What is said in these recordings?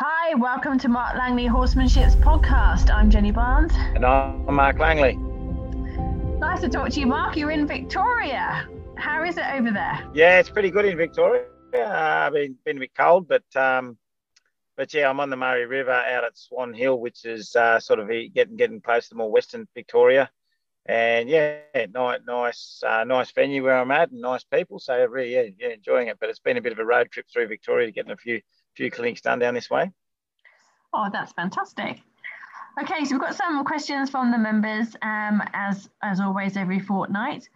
Hi, welcome to Mark Langley Horsemanship's podcast. I'm Jenny Barnes. And I'm Mark Langley. Nice to talk to you, Mark. You're in Victoria. How is it over there? Yeah, it's pretty good in Victoria. Uh, been been a bit cold, but um, but yeah, I'm on the Murray River out at Swan Hill, which is uh, sort of getting getting close to more western Victoria. And yeah, nice, nice, uh, nice venue where I'm at, and nice people. So really, yeah, yeah, enjoying it. But it's been a bit of a road trip through Victoria, getting a few few clinics done down this way. Oh, that's fantastic. Okay, so we've got some questions from the members, um, as as always, every fortnight.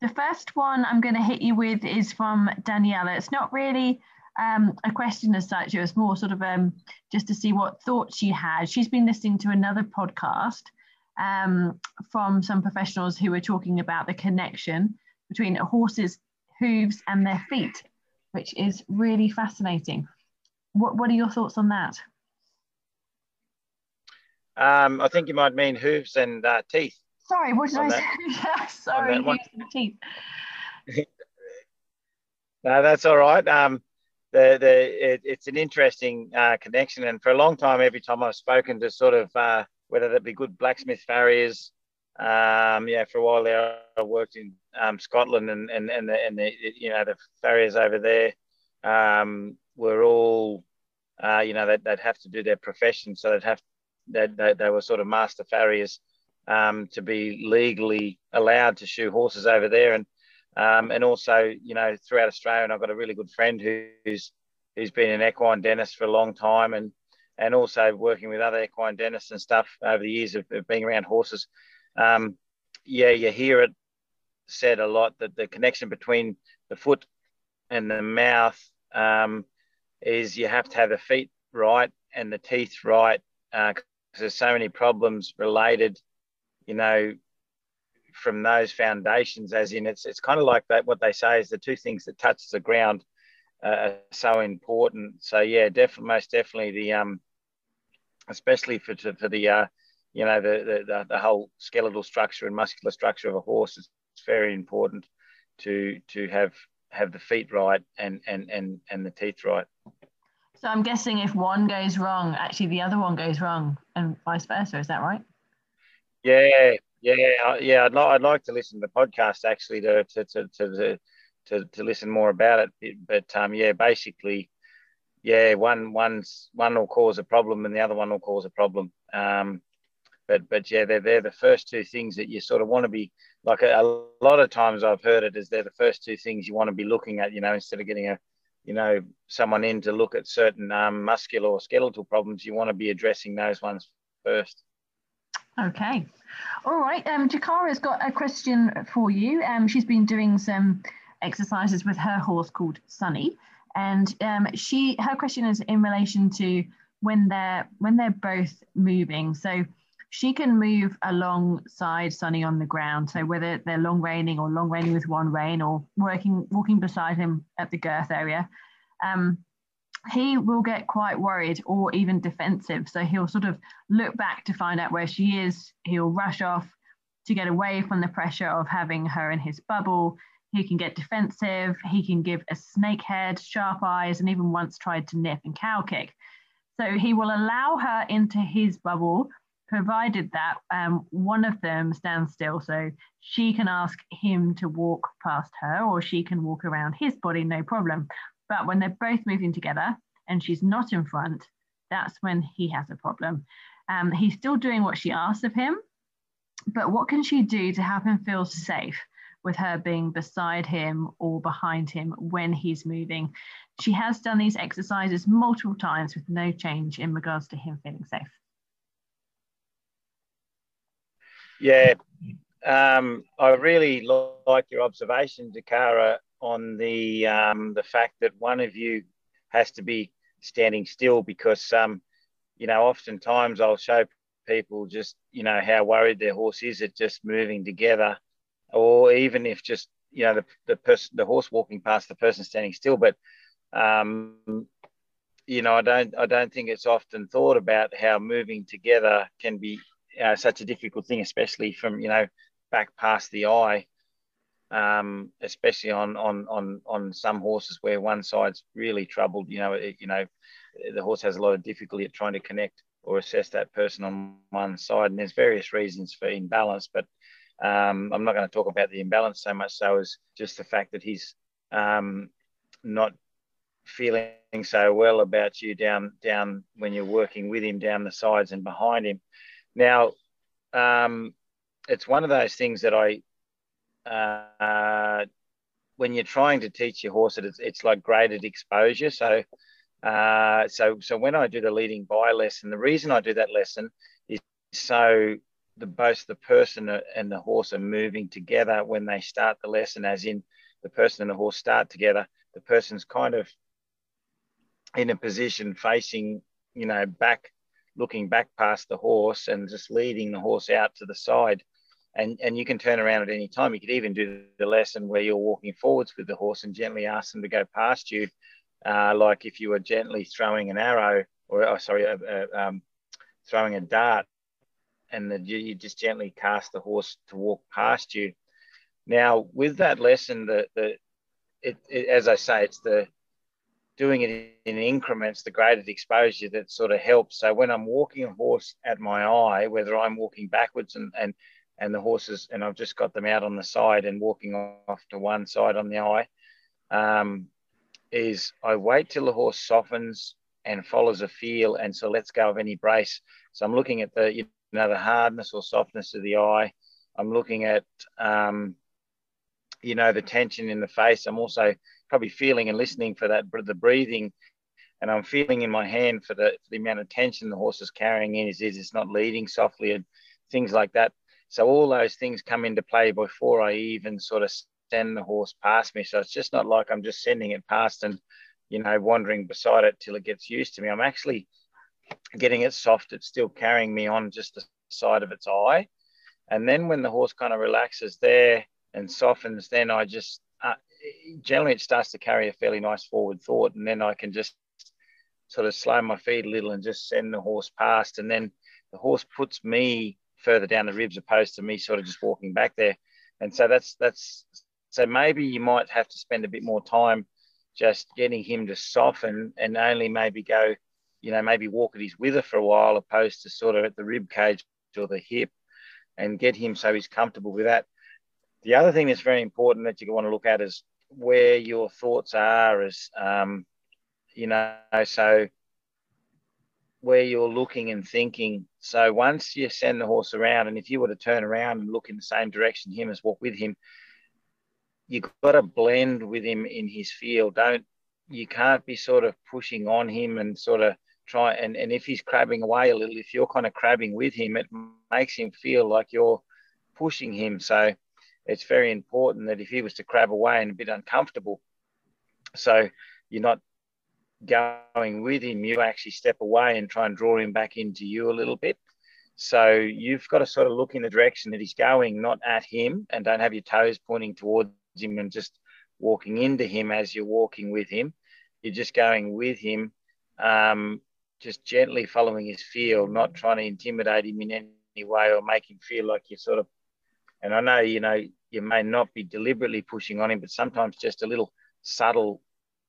The first one I'm going to hit you with is from Daniela. It's not really um, a question as such. It was more sort of um, just to see what thoughts she had. She's been listening to another podcast um, from some professionals who were talking about the connection between a horse's hooves and their feet, which is really fascinating. What, what are your thoughts on that? Um, I think you might mean hooves and uh, teeth. Sorry, what did I say? Sorry, hooves and teeth. no, that's all right. Um, the the it, it's an interesting uh, connection, and for a long time, every time I've spoken to sort of uh, whether that be good blacksmith farriers, um, yeah, for a while there, I worked in um, Scotland, and and and the, and the you know the farriers over there um, were all uh, you know they'd, they'd have to do their profession, so they'd have they, they, they were sort of master farriers um, to be legally allowed to shoe horses over there. And um, and also, you know, throughout Australia, and I've got a really good friend who's who's been an equine dentist for a long time, and and also working with other equine dentists and stuff over the years of, of being around horses. Um, yeah, you hear it said a lot that the connection between the foot and the mouth um, is you have to have the feet right and the teeth right because uh, there's so many problems related, you know, from those foundations. As in, it's it's kind of like that. What they say is the two things that touch the ground uh, are so important. So yeah, definitely, most definitely the um, especially for for the uh, you know the, the the whole skeletal structure and muscular structure of a horse is very important to to have have the feet right and and and and the teeth right. So I'm guessing if one goes wrong, actually the other one goes wrong, and vice versa. Is that right? Yeah, yeah, yeah. I'd, like I'd like to listen to the podcast actually to to to to, to, to listen more about it. But um, yeah, basically, yeah, one one's one will cause a problem and the other one will cause a problem. Um, but but yeah, they're they're the first two things that you sort of want to be like. A, a lot of times I've heard it as they're the first two things you want to be looking at. You know, instead of getting a you know someone in to look at certain um, muscular or skeletal problems, you want to be addressing those ones first. Okay, all right. Um, Jakara's got a question for you. Um, she's been doing some exercises with her horse called Sunny, and um, she her question is in relation to when they're when they're both moving. So she can move alongside Sunny on the ground. So whether they're long reining or long reining with one rein or working walking beside him at the girth area, um, he will get quite worried or even defensive. So he'll sort of look back to find out where she is. He'll rush off to get away from the pressure of having her in his bubble. He can get defensive. He can give a snake head, sharp eyes, and even once tried to nip and cow kick. So he will allow her into his bubble provided that um, one of them stands still. So she can ask him to walk past her or she can walk around his body, no problem. But when they're both moving together and she's not in front, that's when he has a problem. Um, he's still doing what she asks of him, but what can she do to help him feel safe with her being beside him or behind him when he's moving? She has done these exercises multiple times with no change in regards to him feeling safe. Yeah, um, I really like your observation, Dakara, on the um, the fact that one of you has to be standing still because um, you know oftentimes I'll show people just you know how worried their horse is at just moving together, or even if just you know the the person the horse walking past the person standing still, but um, you know I don't I don't think it's often thought about how moving together can be uh, such a difficult thing, especially from you know back past the eye, um, especially on on on on some horses where one side's really troubled. You know, it, you know, the horse has a lot of difficulty at trying to connect or assess that person on one side. And there's various reasons for imbalance, but um, I'm not going to talk about the imbalance so much so as just the fact that he's um, not feeling so well about you down down when you're working with him down the sides and behind him. Now, um, it's one of those things that I, uh, when you're trying to teach your horse, it's, it's like graded exposure. So, uh, so so when I do the leading by lesson, the reason I do that lesson is so the both the person and the horse are moving together when they start the lesson, as in the person and the horse start together. The person's kind of in a position facing, you know, back, looking back past the horse and just leading the horse out to the side. And, and you can turn around at any time. You could even do the lesson where you're walking forwards with the horse and gently ask them to go past you, uh, like if you were gently throwing an arrow or, oh, sorry, uh, uh, um, throwing a dart and you just gently cast the horse to walk past you. Now, with that lesson, the, the it, it, as I say, it's the doing it in increments, the graded exposure that sort of helps. So when I'm walking a horse at my eye, whether I'm walking backwards and and and the horses, and I've just got them out on the side and walking off to one side on the eye, um, is I wait till the horse softens and follows a feel, and so lets go of any brace. So I'm looking at the you know, the hardness or softness of the eye. I'm looking at, um, you know, the tension in the face. I'm also probably feeling and listening for that, the breathing. And I'm feeling in my hand for the, for the amount of tension the horse is carrying in. Is, is it's not leading softly and things like that. So all those things come into play before I even sort of send the horse past me. So it's just not like I'm just sending it past and, you know, wandering beside it till it gets used to me. I'm actually getting it soft, it's still carrying me on just the side of its eye. And then when the horse kind of relaxes there and softens, then I just uh, generally it starts to carry a fairly nice forward thought, and then I can just sort of slow my feet a little and just send the horse past, and then the horse puts me further down the ribs opposed to me sort of just walking back there. And so that's that's so maybe you might have to spend a bit more time just getting him to soften and only maybe go you know, maybe walk at his wither for a while, opposed to sort of at the rib cage or the hip, and get him so he's comfortable with that. The other thing that's very important that you want to look at is where your thoughts are, as um, you know, so where you're looking and thinking. So once you send the horse around, and if you were to turn around and look in the same direction him as walk with him, you've got to blend with him in his field. Don't you can't be sort of pushing on him and sort of try and, and if he's crabbing away a little, if you're kind of crabbing with him, it makes him feel like you're pushing him. So it's very important that if he was to crab away and a bit uncomfortable, so you're not going with him, you actually step away and try and draw him back into you a little bit. So you've got to sort of look in the direction that he's going, not at him, and don't have your toes pointing towards him and just walking into him as you're walking with him. You're just going with him um, just gently following his feel, not trying to intimidate him in any way or make him feel like you're sort of. And I know, you know, you may not be deliberately pushing on him, but sometimes just a little subtle,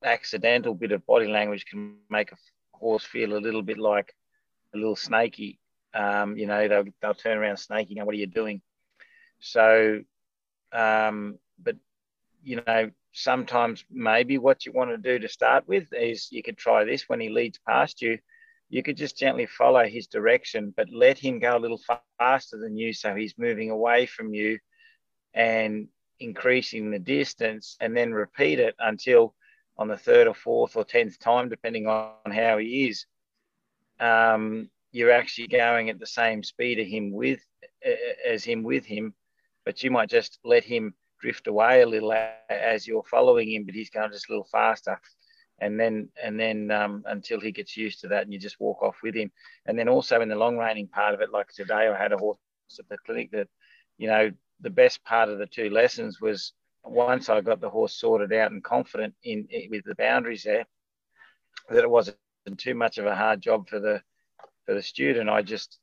accidental bit of body language can make a horse feel a little bit like a little snaky. Um, you know, they'll, they'll turn around snaking, and what are you doing? So, um, but, you know, sometimes maybe what you want to do to start with is you could try this when he leads past you you could just gently follow his direction, but let him go a little faster than you. So he's moving away from you and increasing the distance, and then repeat it until on the third or fourth or tenth time, depending on how he is, um, you're actually going at the same speed of him with as him with him, but you might just let him drift away a little as you're following him, but he's going just a little faster and then and then um, until he gets used to that, and you just walk off with him. And then also in the long reining part of it, like today, I had a horse at the clinic that, you know, the best part of the two lessons was once I got the horse sorted out and confident in, in with the boundaries there, that it wasn't too much of a hard job for the for the student. I just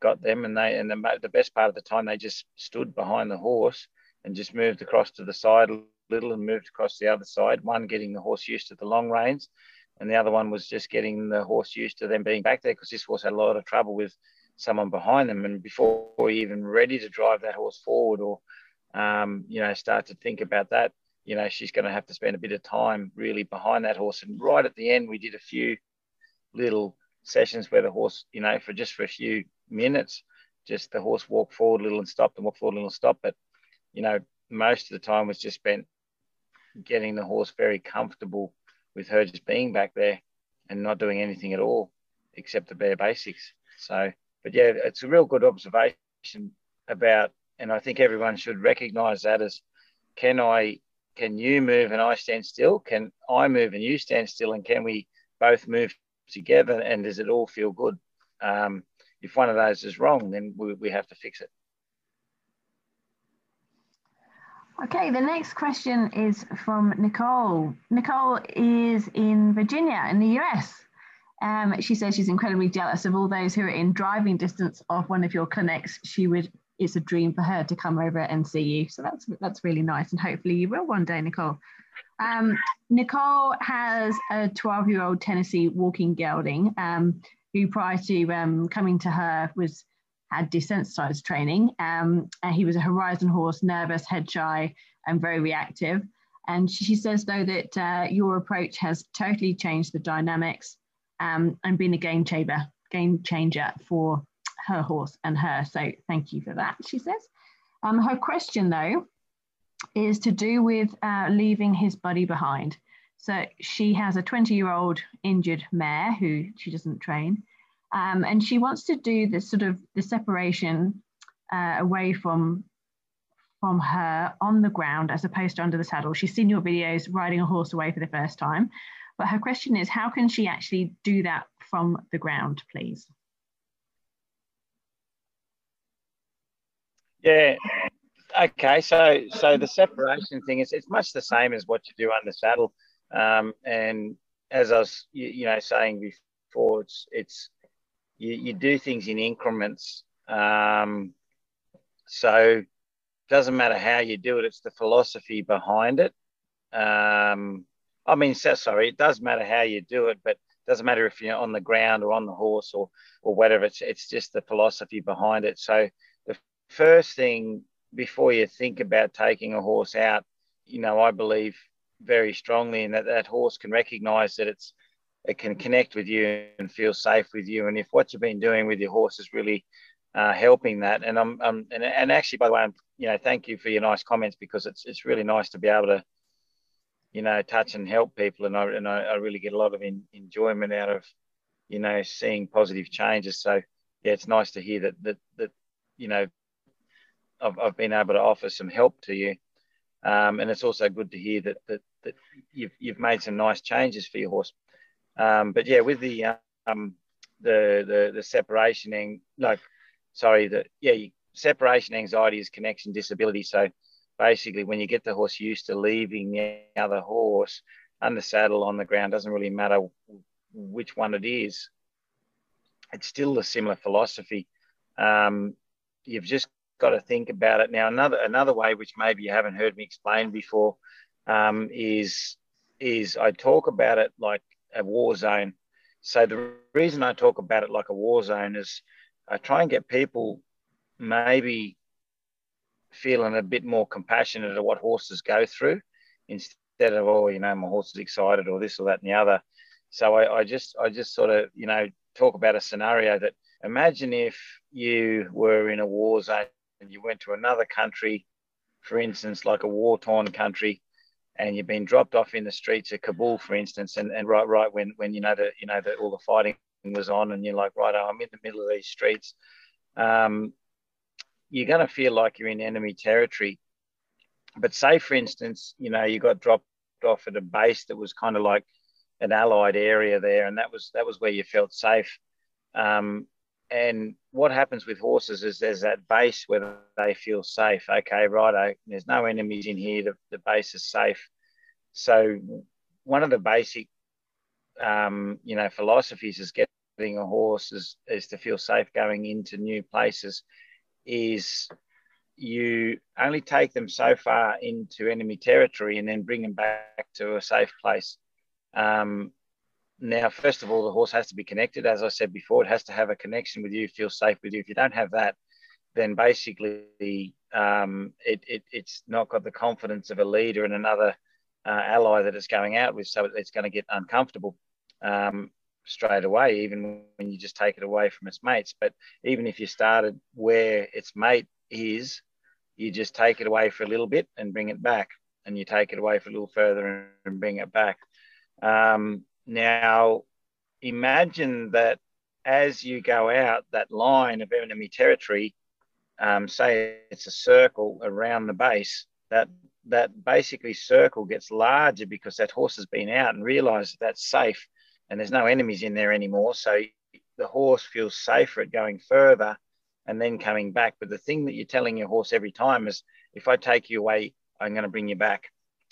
got them, and they and the, the best part of the time they just stood behind the horse and just moved across to the side little and moved across the other side. One, getting the horse used to the long reins, and the other one was just getting the horse used to them being back there because this horse had a lot of trouble with someone behind them, and before we even ready to drive that horse forward or um, you know start to think about that, you know she's going to have to spend a bit of time really behind that horse. And right at the end, we did a few little sessions where the horse, you know, for just for a few minutes, just the horse walked forward a little and stopped and walked forward a little and stopped. But you know, most of the time was just spent getting the horse very comfortable with her just being back there and not doing anything at all except the bare basics. So, but yeah, it's a real good observation about, and I think everyone should recognize that as can I, can you move and I stand still? Can I move and you stand still? And can we both move together? And does it all feel good? Um, if one of those is wrong, then we, we have to fix it. Okay, the next question is from Nicole. Nicole is in Virginia in the US. Um, she says she's incredibly jealous of all those who are in driving distance of one of your clinics. She would, it's a dream for her to come over and see you. So that's that's really nice, and hopefully you will one day, Nicole. Um, Nicole has a 12 year old Tennessee walking gelding um, who, prior to um, coming to her, was had desensitized training. Um, and he was a horizon horse, nervous, head shy, and very reactive. And she says, though, that uh, your approach has totally changed the dynamics um, and been a game changer, game changer for her horse and her. So thank you for that, she says. Um, her question, though, is to do with uh, leaving his buddy behind. So she has a 20 year old injured mare who she doesn't train. Um, and she wants to do this sort of the separation uh, away from from her on the ground as opposed to under the saddle. She's seen your videos riding a horse away for the first time, but her question is, how can she actually do that from the ground, please? Yeah. Okay. So so the separation thing is it's much the same as what you do under the saddle. Um, and as I was you, you know saying before, it's it's you, you do things in increments. Um, so doesn't matter how you do it, it's the philosophy behind it. Um, I mean, so, sorry, it does matter how you do it, but it doesn't matter if you're on the ground or on the horse or, or whatever. It's, it's just the philosophy behind it. So the first thing before you think about taking a horse out, you know, I believe very strongly in that that horse can recognize that it's it can connect with you and feel safe with you. And if what you've been doing with your horse is really uh, helping that, and I'm, I'm and, and, actually, by the way, I'm, you know, thank you for your nice comments because it's it's really nice to be able to, you know, touch and help people, and I and I, I really get a lot of in, enjoyment out of, you know, seeing positive changes. So yeah, it's nice to hear that that that you know, I've, I've been able to offer some help to you. Um, and it's also good to hear that, that that you've you've made some nice changes for your horse. Um, but yeah, with the um, the the the separation, like sorry, the yeah, separation anxiety is connection disability. So basically, when you get the horse used to leaving the other horse under saddle on the ground, doesn't really matter which one it is. It's still a similar philosophy. Um, you've just got to think about it now. Another another way, which maybe you haven't heard me explain before, um, is is I talk about it like a war zone. So the reason I talk about it like a war zone is I try and get people maybe feeling a bit more compassionate at what horses go through instead of oh you know my horse is excited or this or that and the other. So I, I just I just sort of you know talk about a scenario that imagine if you were in a war zone and you went to another country, for instance, like a war torn country, and you've been dropped off in the streets of Kabul, for instance, and, and right right when when you know that you know that all the fighting was on, and you're like, right, oh, I'm in the middle of these streets. Um, you're going to feel like you're in enemy territory. But say, for instance, you know, you got dropped off at a base that was kind of like an allied area there, and that was that was where you felt safe. Um, and what happens with horses is there's that base where they feel safe. Okay, right. There's no enemies in here. The, the base is safe. So one of the basic, um, you know, philosophies is getting a horse is, is to feel safe going into new places. Is you only take them so far into enemy territory and then bring them back to a safe place. Um, now, first of all, the horse has to be connected. As I said before, it has to have a connection with you, feel safe with you. If you don't have that, then basically um, it, it, it's not got the confidence of a leader and another uh, ally that it's going out with. So it's going to get uncomfortable um, straight away, even when you just take it away from its mates. But even if you started where its mate is, you just take it away for a little bit and bring it back, and you take it away for a little further and bring it back. Um, now, imagine that as you go out that line of enemy territory, um, say it's a circle around the base, that that basically circle gets larger because that horse has been out and realized that that's safe and there's no enemies in there anymore. So the horse feels safer at going further and then coming back. But the thing that you're telling your horse every time is if I take you away, I'm going to bring you back.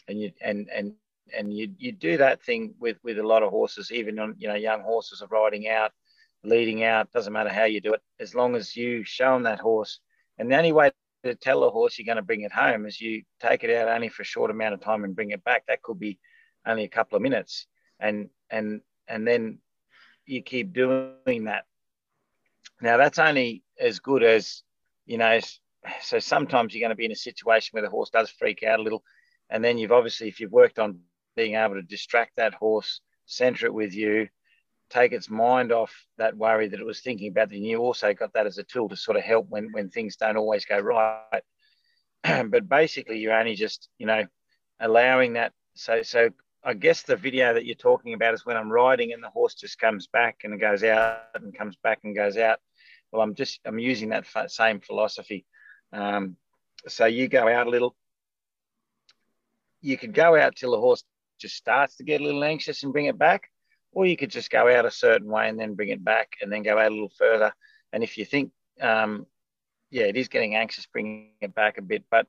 And you and and and you you do that thing with with a lot of horses, even on you know young horses are riding out, leading out. Doesn't matter how you do it, as long as you show them that horse. And the only way to tell a horse you're going to bring it home is you take it out only for a short amount of time and bring it back. That could be only a couple of minutes, and and and then you keep doing that. Now that's only as good as you know. So sometimes you're going to be in a situation where the horse does freak out a little, and then you've obviously, if you've worked on being able to distract that horse, center it with you, take its mind off that worry that it was thinking about, then you also got that as a tool to sort of help when when things don't always go right. but basically, you're only just you know allowing that. So so I guess the video that you're talking about is when I'm riding and the horse just comes back and goes out and comes back and goes out. Well, I'm just I'm using that same philosophy. Um, so you go out a little. You could go out till the horse just starts to get a little anxious and bring it back, or you could just go out a certain way and then bring it back and then go out a little further. And if you think, um, yeah, it is getting anxious, bringing it back a bit. But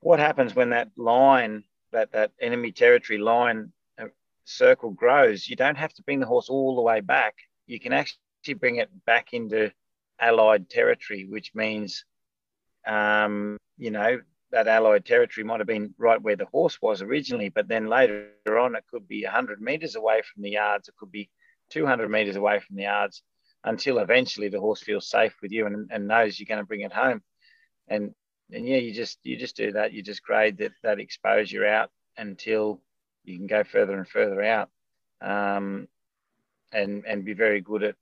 what happens when that line that that enemy territory line uh, circle grows, you don't have to bring the horse all the way back. You can actually bring it back into allied territory, which means, um, you know, that allied territory might have been right where the horse was originally, but then later on it could be 100 meters away from the yards, it could be 200 meters away from the yards, until eventually the horse feels safe with you and, and knows you're going to bring it home. And and yeah, you just you just do that. You just grade that that exposure out until you can go further and further out, um, and and be very good at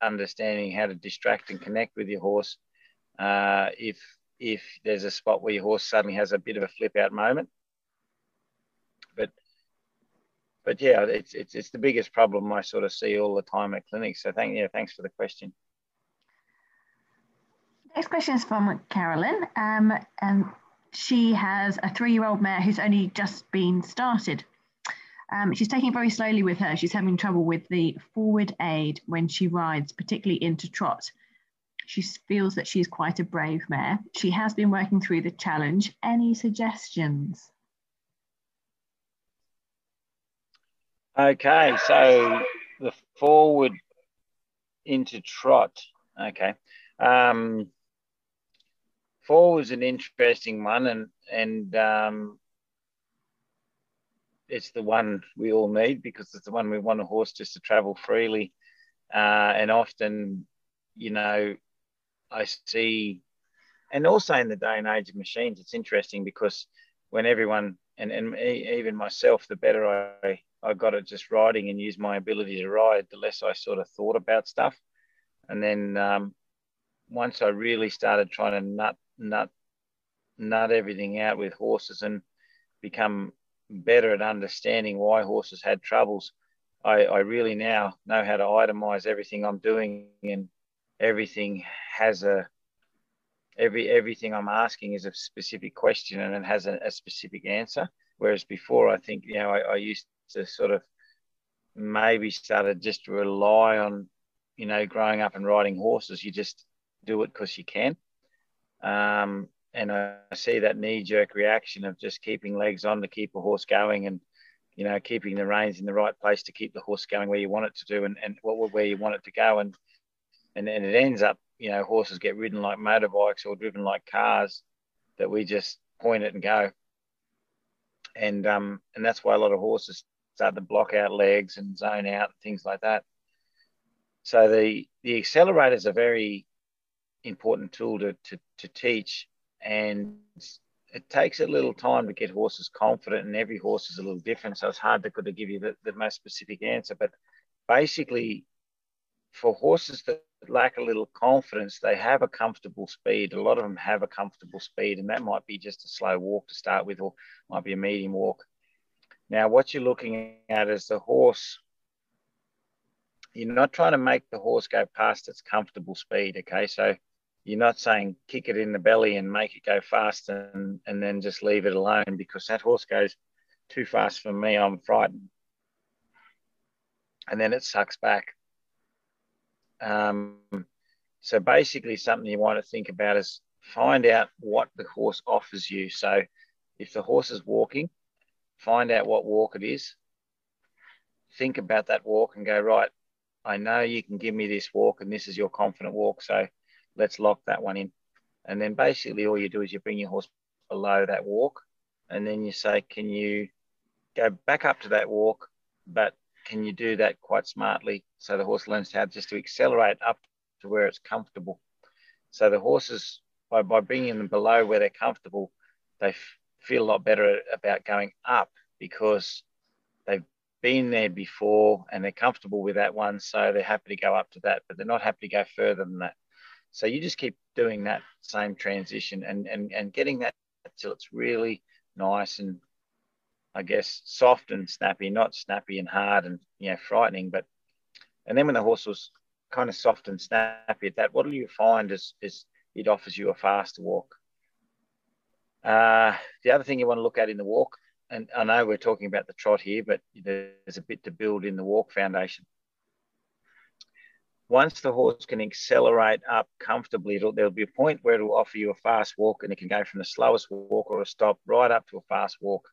understanding how to distract and connect with your horse. Uh, if if there's a spot where your horse suddenly has a bit of a flip out moment, but but yeah, it's it's it's the biggest problem I sort of see all the time at clinics. So thank yeah, thanks for the question. Next question is from Carolyn. Um, and she has a three year old mare who's only just been started. Um, she's taking it very slowly with her. She's having trouble with the forward aid when she rides, particularly into trot. She feels that she's quite a brave mare. She has been working through the challenge. Any suggestions? Okay, so the forward into trot. Okay. Um, four was an interesting one, and and um, it's the one we all need because it's the one we want a horse just to travel freely. Uh, and often, you know, I see, and also in the day and age of machines, it's interesting because when everyone and, and even myself, the better I, I got at just riding and use my ability to ride, the less I sort of thought about stuff. And then um, once I really started trying to nut nut nut everything out with horses and become better at understanding why horses had troubles. I, I really now know how to itemize everything I'm doing and everything has a every everything I'm asking is a specific question and it has a, a specific answer. Whereas before I think, you know, I, I used to sort of maybe started just to rely on, you know, growing up and riding horses, you just do it because you can. Um, and I see that knee jerk reaction of just keeping legs on to keep a horse going and, you know, keeping the reins in the right place to keep the horse going where you want it to do and, and what, where you want it to go. And, and, then it ends up, you know, horses get ridden like motorbikes or driven like cars that we just point it and go. And, um, and that's why a lot of horses start to block out legs and zone out and things like that. So the the accelerator is a very important tool to, to, to teach and it takes a little time to get horses confident and every horse is a little different so it's hard to, to give you the, the most specific answer but basically for horses that lack a little confidence they have a comfortable speed a lot of them have a comfortable speed and that might be just a slow walk to start with or might be a medium walk now what you're looking at is the horse you're not trying to make the horse go past its comfortable speed okay so you're not saying kick it in the belly and make it go fast and, and then just leave it alone because that horse goes too fast for me. I'm frightened. And then it sucks back. Um, so basically, something you want to think about is find out what the horse offers you. So if the horse is walking, find out what walk it is. Think about that walk and go, right, I know you can give me this walk and this is your confident walk. So let's lock that one in. And then basically all you do is you bring your horse below that walk and then you say, can you go back up to that walk, but can you do that quite smartly so the horse learns how just to accelerate up to where it's comfortable. So the horses, by, by bringing them below where they're comfortable, they f- feel a lot better about going up because they've been there before and they're comfortable with that one. So they're happy to go up to that, but they're not happy to go further than that. So you just keep doing that same transition and, and, and getting that until it's really nice and I guess soft and snappy, not snappy and hard and you know frightening. But and then when the horse was kind of soft and snappy at that, what do you find is is it offers you a faster walk. Uh, the other thing you want to look at in the walk, and I know we're talking about the trot here, but there's a bit to build in the walk foundation once the horse can accelerate up comfortably, there'll be a point where it'll offer you a fast walk and it can go from the slowest walk or a stop right up to a fast walk.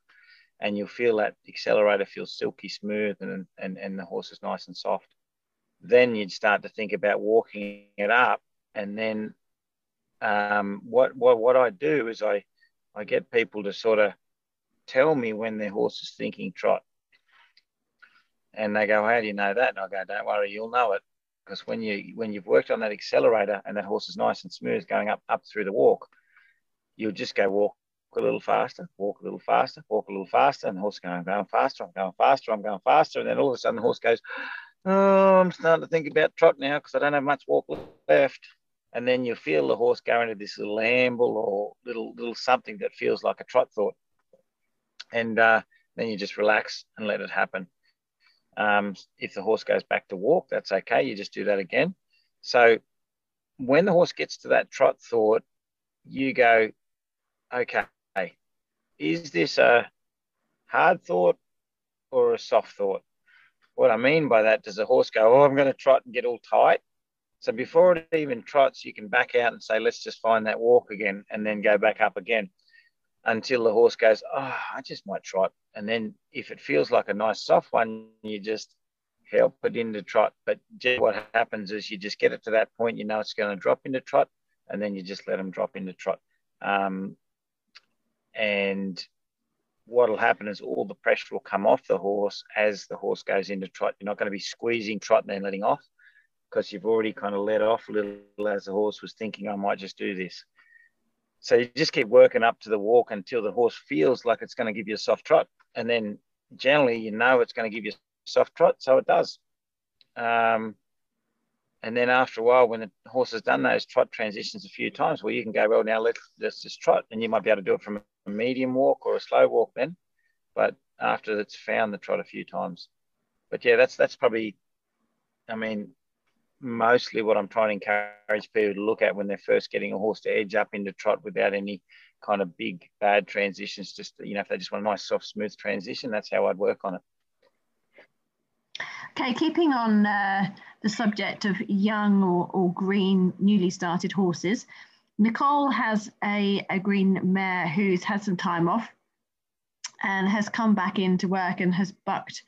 And you'll feel that accelerator feels silky smooth and, and, and the horse is nice and soft. Then you'd start to think about walking it up. And then um, what, what, what I do is I, I get people to sort of tell me when their horse is thinking trot. And they go, How do you know that? And I go, Don't worry, you'll know it because when you when you've worked on that accelerator and that horse is nice and smooth going up up through the walk, you'll just go walk a little faster, walk a little faster, walk a little faster, and the horse going, I'm going faster, I'm going faster, I'm going faster, and then all of a sudden the horse goes, Oh, I'm starting to think about trot now because I don't have much walk left. And then you feel the horse go into this little amble or little little something that feels like a trot thought. And uh, then you just relax and let it happen. Um, if the horse goes back to walk, that's okay. You just do that again. So when the horse gets to that trot thought, you go, okay, is this a hard thought or a soft thought? What I mean by that, does the horse go, oh, I'm going to trot and get all tight? So before it even trots, you can back out and say, let's just find that walk again and then go back up again until the horse goes, oh, I just might trot. And then if it feels like a nice soft one, you just help it into trot. But what happens is you just get it to that point, you know it's going to drop into trot, and then you just let them drop into trot. Um, and what will happen is all the pressure will come off the horse as the horse goes into trot. You're not going to be squeezing trot and then letting off because you've already kind of let off a little as the horse was thinking, I might just do this. So you just keep working up to the walk until the horse feels like it's going to give you a soft trot. And then generally, you know it's going to give you a soft trot. So it does. Um, and then after a while, when the horse has done those trot transitions a few times, well, you can go, well, now let's, let's just trot. And you might be able to do it from a medium walk or a slow walk then. But after it's found the trot a few times. But yeah, that's that's probably, I mean, mostly what I'm trying to encourage people to look at when they're first getting a horse to edge up into trot without any kind of big bad transitions. Just you know, if they just want a nice soft smooth transition, that's how I'd work on it. Okay, keeping on uh, the subject of young or, or green, newly started horses, Nicole has a, a green mare who's had some time off and has come back into work and has bucked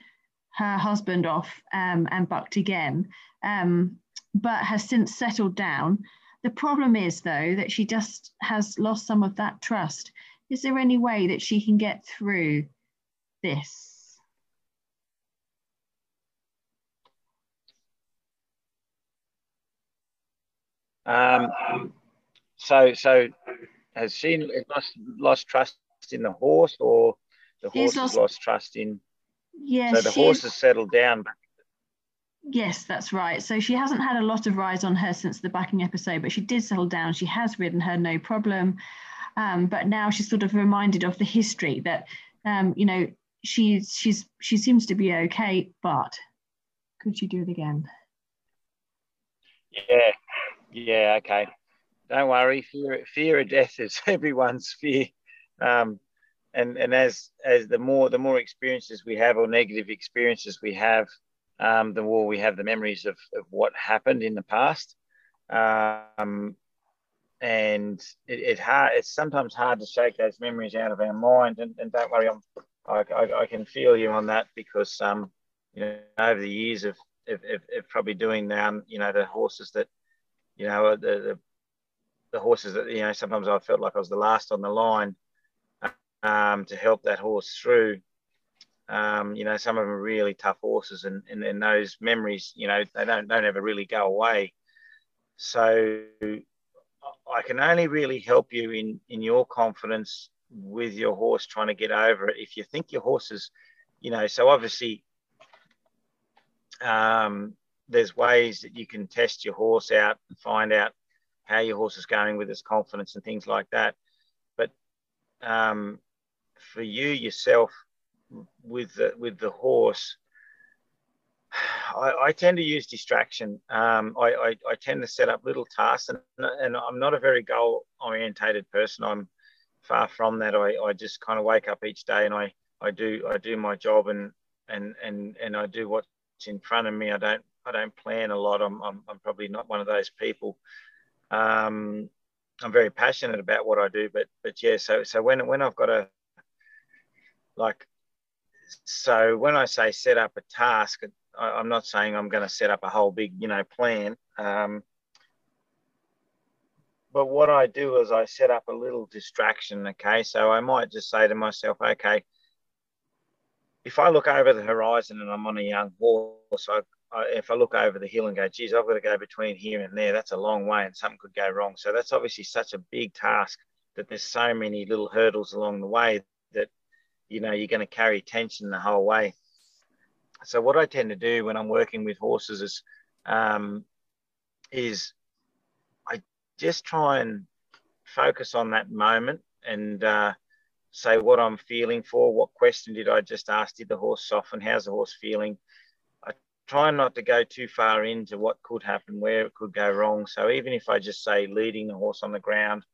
her husband off um, and bucked again um, but has since settled down. The problem is, though, that she just has lost some of that trust. Is there any way that she can get through this? Um, so, so has she lost, lost trust in the horse, or the horse lost, has lost trust in? Yes. So the horse has settled down. Yes, that's right. So she hasn't had a lot of rise on her since the backing episode, but she did settle down. She has ridden her no problem. Um, but now she's sort of reminded of the history that, um, you know, she's she's she seems to be okay, but could she do it again? Yeah, yeah, okay. Don't worry. Fear, fear of death is everyone's fear. Um, and and as as the more the more experiences we have or negative experiences we have, um, the more we have the memories of, of what happened in the past. Um, and it, it hard it's sometimes hard to shake those memories out of our mind. And, and don't worry, I'm I, I, I can feel you on that because um, you know over the years of, of, of, of probably doing now you know the horses that you know the, the the horses that you know sometimes I felt like I was the last on the line um, to help that horse through. Um, you know, some of them are really tough horses, and, and, and those memories, you know, they don't don't ever really go away. So I can only really help you in in your confidence with your horse trying to get over it. If you think your horse is, you know, so obviously um, there's ways that you can test your horse out and find out how your horse is going with its confidence and things like that. But um, for you yourself with the with the horse, I, I tend to use distraction. Um, I, I, I, tend to set up little tasks, and, and I'm not a very goal orientated person. I'm far from that. I, I just kind of wake up each day and I, I do I do my job and and and and I do what's in front of me. I don't I don't plan a lot. I'm I'm, I'm probably not one of those people. Um, I'm very passionate about what I do, but but yeah. So so when when I've got a like so when I say set up a task, I, am not saying I'm going to set up a whole big you know plan. Um, but what I do is I set up a little distraction. Okay, so I might just say to myself, okay, if I look over the horizon and I'm on a young horse, I, if I look over the hill and go, geez, I've got to go between here and there, that's a long way and something could go wrong. So that's obviously such a big task that there's so many little hurdles along the way that, you know, you're going to carry tension the whole way. So what I tend to do when I'm working with horses is, um, is I just try and focus on that moment and uh, say what I'm feeling for. What question did I just ask? Did the horse soften? How's the horse feeling? I try not to go too far into what could happen, where it could go wrong. So even if I just say leading the horse on the ground,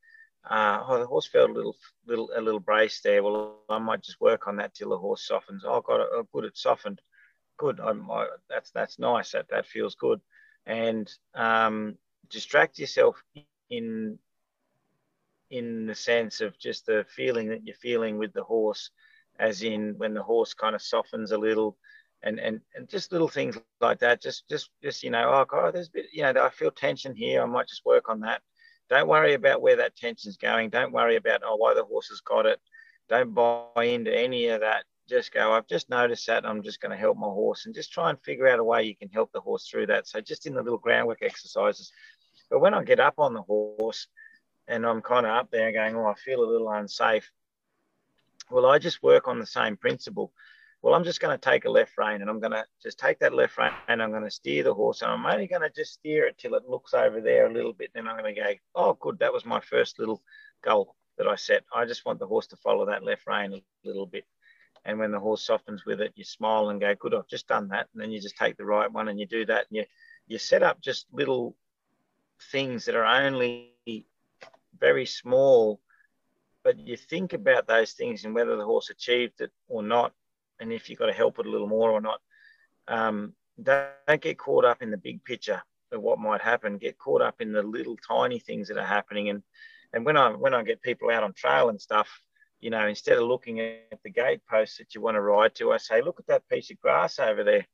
uh, oh, the horse felt a little, little, a little brace there. Well, I might just work on that till the horse softens. Oh, got it. Oh, good, it softened. Good. I'm, I, that's that's nice. That that feels good. And um, distract yourself in in the sense of just the feeling that you're feeling with the horse, as in when the horse kind of softens a little, and and and just little things like that. Just just just you know, oh god, there's a bit, you know, I feel tension here. I might just work on that. Don't worry about where that tension's going. Don't worry about oh why the horse has got it. Don't buy into any of that. Just go. I've just noticed that. I'm just going to help my horse, and just try and figure out a way you can help the horse through that. So just in the little groundwork exercises, but when I get up on the horse and I'm kind of up there going, oh, I feel a little unsafe. Well, I just work on the same principle. Well, I'm just going to take a left rein and I'm going to just take that left rein and I'm going to steer the horse and I'm only going to just steer it till it looks over there a little bit. Then I'm going to go, oh, good. That was my first little goal that I set. I just want the horse to follow that left rein a little bit. And when the horse softens with it, you smile and go, good, I've just done that. And then you just take the right one and you do that. And you, you set up just little things that are only very small, but you think about those things and whether the horse achieved it or not, and if you've got to help it a little more or not. Um, don't get caught up in the big picture of what might happen. Get caught up in the little tiny things that are happening. And and when I when I get people out on trail and stuff, you know, instead of looking at the gate posts that you want to ride to, I say, look at that piece of grass over there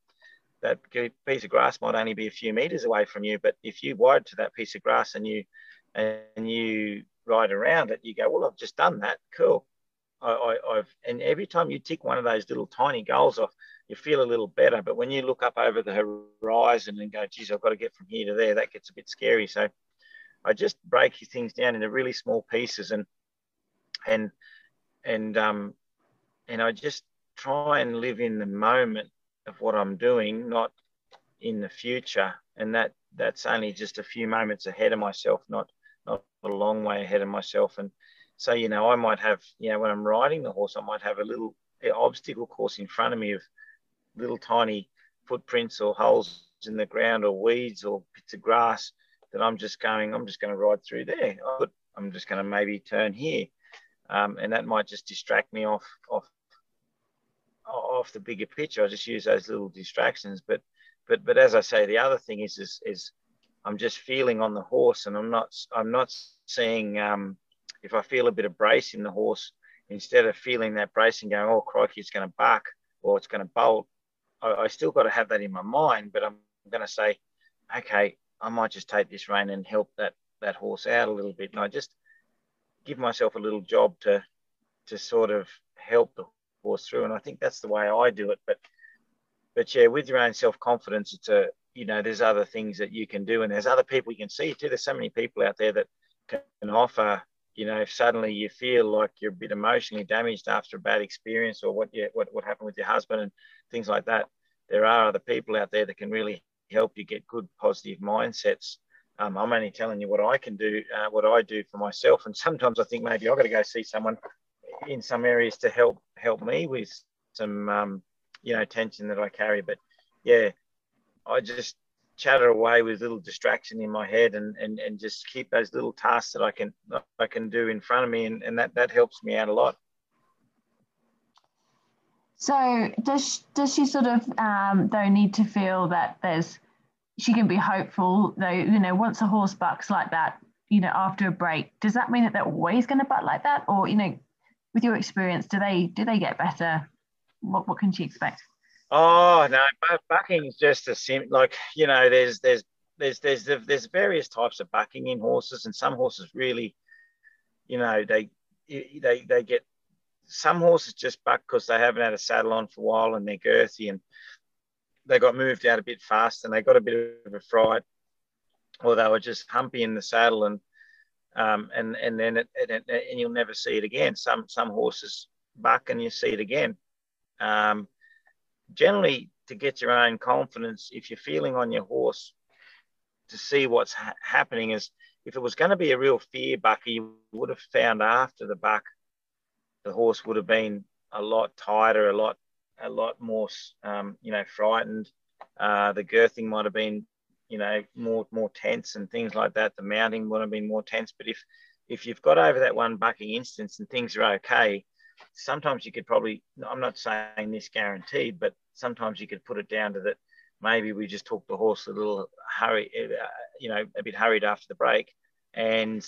that piece of grass might only be a few meters away from you, but if you ride to that piece of grass and you and you ride around it, you go, well, I've just done that. Cool. I, have and every time you tick one of those little tiny goals off, you feel a little better. But when you look up over the horizon and go, geez, I've got to get from here to there, that gets a bit scary. So I just break things down into really small pieces and and and um and I just try and live in the moment of what I'm doing, not in the future. And that that's only just a few moments ahead of myself, not not a long way ahead of myself. And so, you know, I might have, you know, when I'm riding the horse, I might have a little obstacle course in front of me of little tiny footprints or holes in the ground or weeds or bits of grass that I'm just going, I'm just going to ride through there. I'm just going to maybe turn here. Um, and that might just distract me off, off, off the bigger picture. I just use those little distractions. But, but, but as I say, the other thing is, is, is I'm just feeling on the horse and I'm not, I'm not seeing, um, if I feel a bit of brace in the horse, instead of feeling that brace and going, oh, crikey, it's going to buck or it's going to bolt, I, I still got to have that in my mind, but I'm going to say, okay, I might just take this rein and help that that horse out a little bit, and I just give myself a little job to to sort of help the horse through. And I think that's the way I do it. But but yeah, with your own self confidence, it's a you know there's other things that you can do, and there's other people you can see too. There's so many people out there that can offer. You know, if suddenly you feel like you're a bit emotionally damaged after a bad experience or what you, what what happened with your husband and things like that, there are other people out there that can really help you get good positive mindsets. Um, I'm only telling you what I can do, uh, what I do for myself, and sometimes I think maybe I've got to go see someone in some areas to help help me with some um, you know tension that I carry. But yeah, I just chatter away with little distraction in my head and, and, and just keep those little tasks that I can I can do in front of me and, and that, that helps me out a lot. So does does she sort of um, though need to feel that there's she can be hopeful though you know once a horse bucks like that you know after a break does that mean that they're always going to buck like that or you know with your experience do they do they get better what what can she expect? Oh no, bucking is just a sim like you know there's there's there's there's there's various types of bucking in horses and some horses really you know they they they get some horses just buck because they haven't had a saddle on for a while and they're girthy and they got moved out a bit fast and they got a bit of a fright or they were just humpy in the saddle and um, and and then it, it, and you'll never see it again. Some some horses buck and you see it again. Um, generally, to get your own confidence, if you're feeling on your horse, to see what's ha- happening is if it was going to be a real fear bucker, you would have found after the buck the horse would have been a lot tighter, a lot, a lot more, um, you know, frightened. Uh, the girthing might have been, you know, more, more tense and things like that. The mounting would have been more tense. But if, if you've got over that one bucking instance and things are okay, sometimes you could probably, I'm not saying this guaranteed, but sometimes you could put it down to that. Maybe we just took the horse a little hurry, uh, you know, a bit hurried after the break, and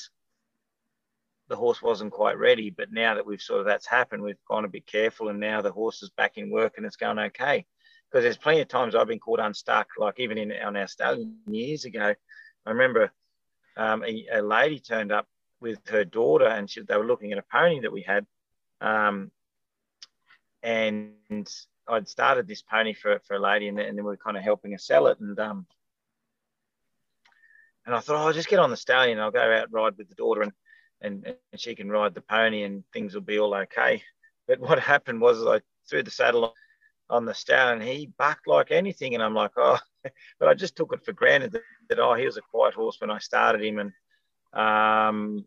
the horse wasn't quite ready. But now that we've sort of that's happened, we've gone a bit careful, and now the horse is back in work and it's going okay. Because there's plenty of times I've been caught unstuck, like even in on our stallion years ago. I remember um, a, a, lady turned up with her daughter, and she, they were looking at a pony that we had, um, and I'd started this pony for, for a lady, and, then we were kind of helping her sell it, and um, and I thought, oh, I'll just get on the stallion. I'll go out ride with the daughter, and and, and she can ride the pony and things will be all okay. But what happened was I threw the saddle on the stallion he bucked like anything. And I'm like, oh, but I just took it for granted that, that oh, he was a quiet horse when I started him. And, um,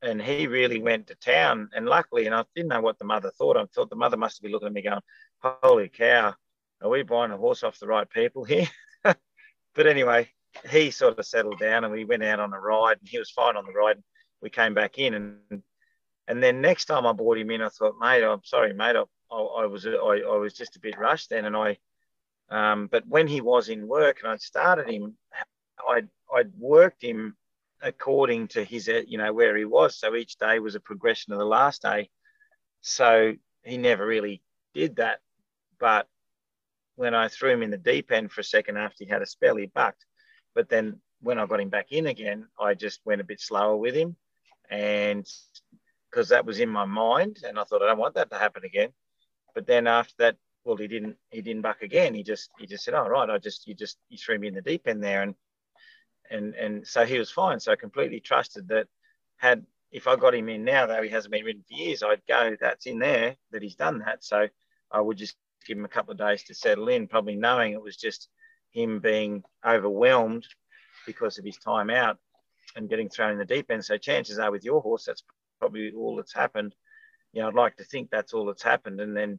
and he really went to town. And luckily, and I didn't know what the mother thought. I thought the mother must have been looking at me going, holy cow, are we buying a horse off the right people here? but anyway, he sort of settled down and we went out on a ride and he was fine on the ride we came back in and and then next time I brought him in, I thought, mate, I'm sorry, mate, I, I, I was I, I, was just a bit rushed then, and I, um, but when he was in work and I'd started him, I'd I'd worked him according to his, you know, where he was. So each day was a progression of the last day. So he never really did that. But when I threw him in the deep end for a second after he had a spell, he bucked. But then when I got him back in again, I just went a bit slower with him and because that was in my mind and I thought I don't want that to happen again. But then after that, well, he didn't he didn't buck again. He just he just said, "All oh, right, I just you just you threw me in the deep end there," and and and so he was fine. So I completely trusted that had if I got him in now, though he hasn't been ridden for years, I'd go, that's in there that he's done that. So I would just give him a couple of days to settle in, probably knowing it was just him being overwhelmed because of his time out and getting thrown in the deep end. So chances are with your horse, that's probably all that's happened. You know, I'd like to think that's all that's happened. And then,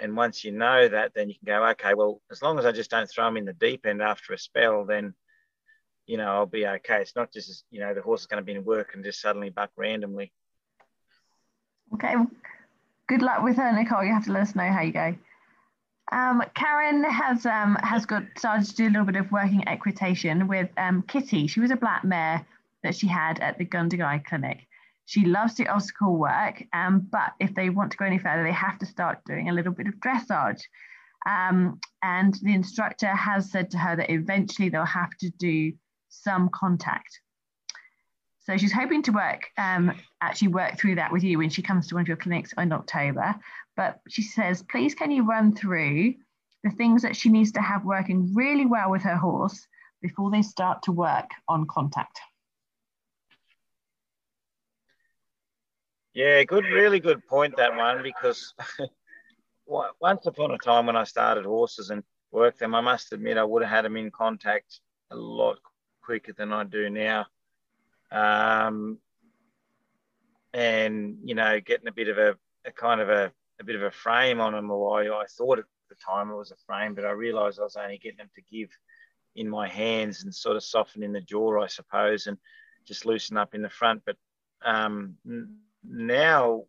and once you know that, then you can go, okay, well, as long as I just don't throw him in the deep end after a spell, then, you know, I'll be okay. It's not just, you know, the horse is going to be in work and just suddenly buck randomly. Okay. Good luck with her, Nicole. You have to let us know how you go. Um, Karen has um, has got started to do a little bit of working equitation with um, Kitty. She was a black mare that she had at the Gundagai Clinic. She loves the obstacle work, um, but if they want to go any further, they have to start doing a little bit of dressage. Um, and the instructor has said to her that eventually they'll have to do some contact. So she's hoping to work, um, actually work through that with you when she comes to one of your clinics in October. But she says, please can you run through the things that she needs to have working really well with her horse before they start to work on contact? Yeah, good, really good point that one because once upon a time when I started horses and worked them, I must admit I would have had them in contact a lot quicker than I do now. Um, and you know, getting a bit of a, a kind of a, a, bit of a frame on them, or I, I thought at the time it was a frame, but I realised I was only getting them to give in my hands and sort of soften in the jaw, I suppose, and just loosen up in the front. But um, now,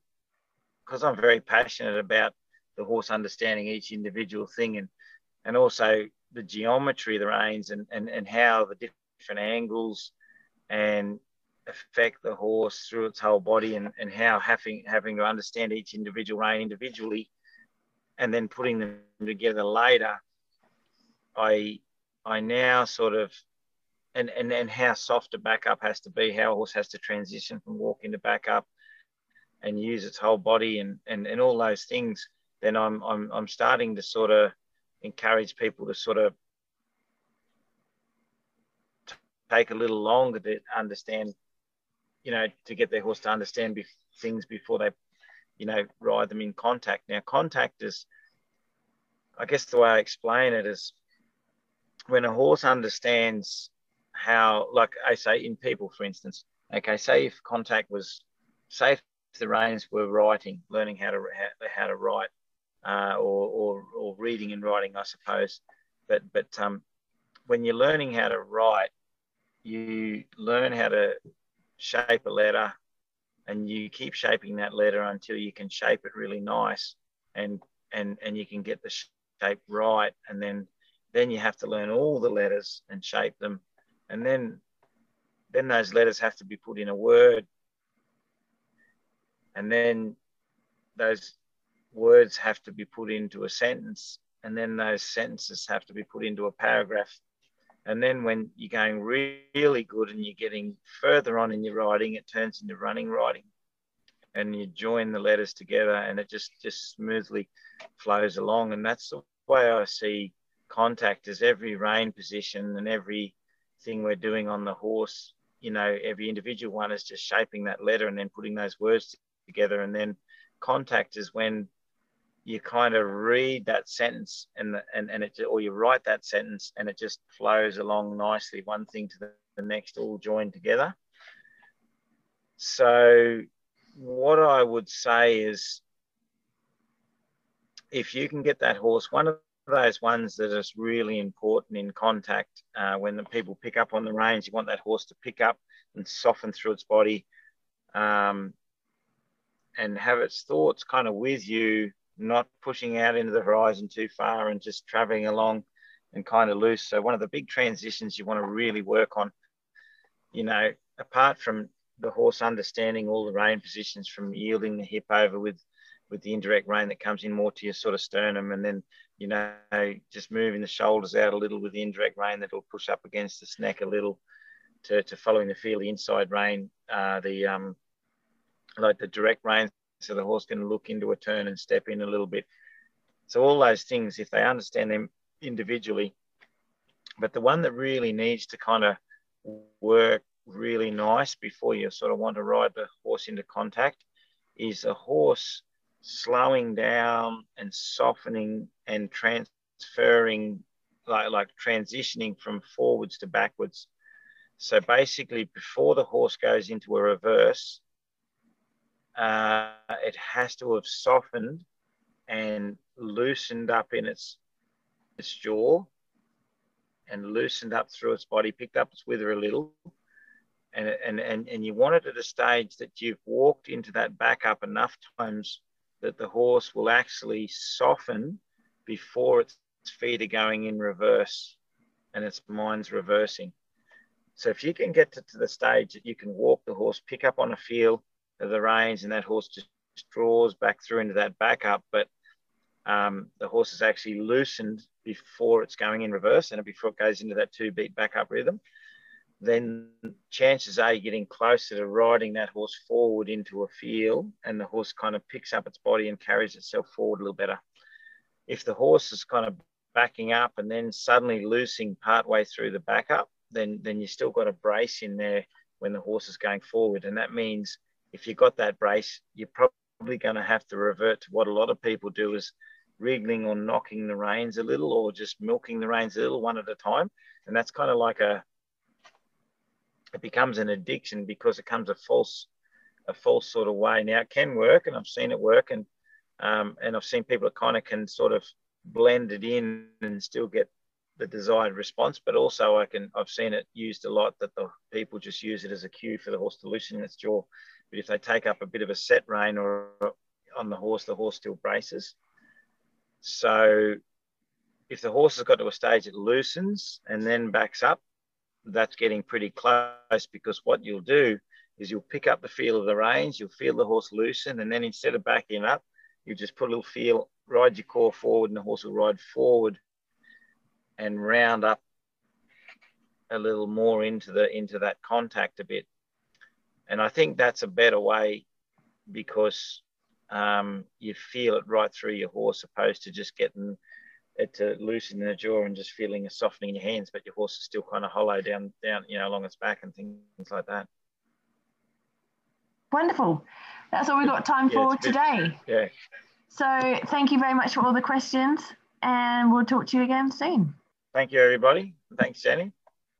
because I'm very passionate about the horse understanding each individual thing and and also the geometry of the reins and, and, and how the different angles and affect the horse through its whole body and, and how having having to understand each individual rein individually and then putting them together later I I now sort of and, and and how soft a backup has to be, how a horse has to transition from walking to backup and use its whole body and, and, and all those things, then I'm, I'm, I'm starting to sort of encourage people to sort of take a little longer to understand, you know, to get their horse to understand be- things before they, you know, ride them in contact. Now, contact is, I guess the way I explain it is when a horse understands how, like I say in people, for instance, okay, say if contact was, say if the reins were writing, learning how to how, how to write, uh, or, or or reading and writing, I suppose. But but um, when you're learning how to write, you learn how to shape a letter, and you keep shaping that letter until you can shape it really nice, and and and you can get the shape right, and then then you have to learn all the letters and shape them, and then then those letters have to be put in a word. And then those words have to be put into a sentence. And then those sentences have to be put into a paragraph and then when you're going really good and you're getting further on in your writing it turns into running writing and you join the letters together and it just just smoothly flows along. And that's the way i see contact as every rein position and every thing we're doing on the horse. You know every individual one is just shaping that letter and then putting those words together. And then contact is when you kind of read that sentence and and, and it or you write that sentence and it just flows along nicely, one thing to the, the next, all joined together. So what I would say is if you can get that horse, one of those ones that is really important in contact uh, when the people pick up on the reins, you want that horse to pick up and soften through its body. Um, and have its thoughts kind of with you, not pushing out into the horizon too far and just traveling along and kind of loose. So one of the big transitions you want to really work on, you know, apart from the horse understanding all the rein positions from yielding the hip over with with the indirect rein that comes in more to your sort of sternum and then you know just moving the shoulders out a little with the indirect rein that'll push up against the neck a little to, to following the feel the inside rein uh, the um, like the direct rein, so the horse can look into a turn and step in a little bit. So all those things, if they understand them individually, but the one that really needs to kind of work really nice before you sort of want to ride the horse into contact is a horse slowing down and softening and transferring like like transitioning from forwards to backwards so basically before the horse goes into a reverse uh, it has to have softened and loosened up in its its jaw and loosened up through its body picked up its wither a little and, and, and, and you want it at a stage that you've walked into that back up enough times that the horse will actually soften before its feet are going in reverse and its mind's reversing. So if you can get to, to the stage that you can walk the horse, pick up on a feel the reins, and that horse just draws back through into that back up, but um, the horse is actually loosened before it's going in reverse and before it goes into that two beat back up rhythm then chances are you're getting closer to riding that horse forward into a field and the horse kind of picks up its body and carries itself forward a little better. If the horse is kind of backing up and then suddenly loosing partway through the back up, then, then you still got a brace in there when the horse is going forward. And that means if you've got that brace, you're probably going to have to revert to what a lot of people do is wriggling or knocking the reins a little or just milking the reins a little one at a time. And that's kind of like a, it becomes an addiction because it comes a false a false sort of way. Now it can work, and I've seen it work, and um, and I've seen people that kind of can sort of blend it in and still get the desired response. But also, I can I've seen it used a lot that the people just use it as a cue for the horse to loosen its jaw. But if they take up a bit of a set rein or on the horse, the horse still braces. So if the horse has got to a stage it loosens and then backs up, that's getting pretty close because what you'll do is you'll pick up the feel of the reins, you'll feel the horse loosen, and then instead of backing up, you just put a little feel, ride your core forward, and the horse will ride forward and round up a little more into the into that contact a bit. And I think that's a better way because um, you feel it right through your horse, opposed to just getting it to loosen the jaw and just feeling a softening in your hands, but your horse is still kind of hollow down, down, you know, along its back and things like that. Wonderful. That's all we've got time yeah, for today. Yeah. So thank you very much for all the questions and we'll talk to you again soon. Thank you, everybody. Thanks, Jenny.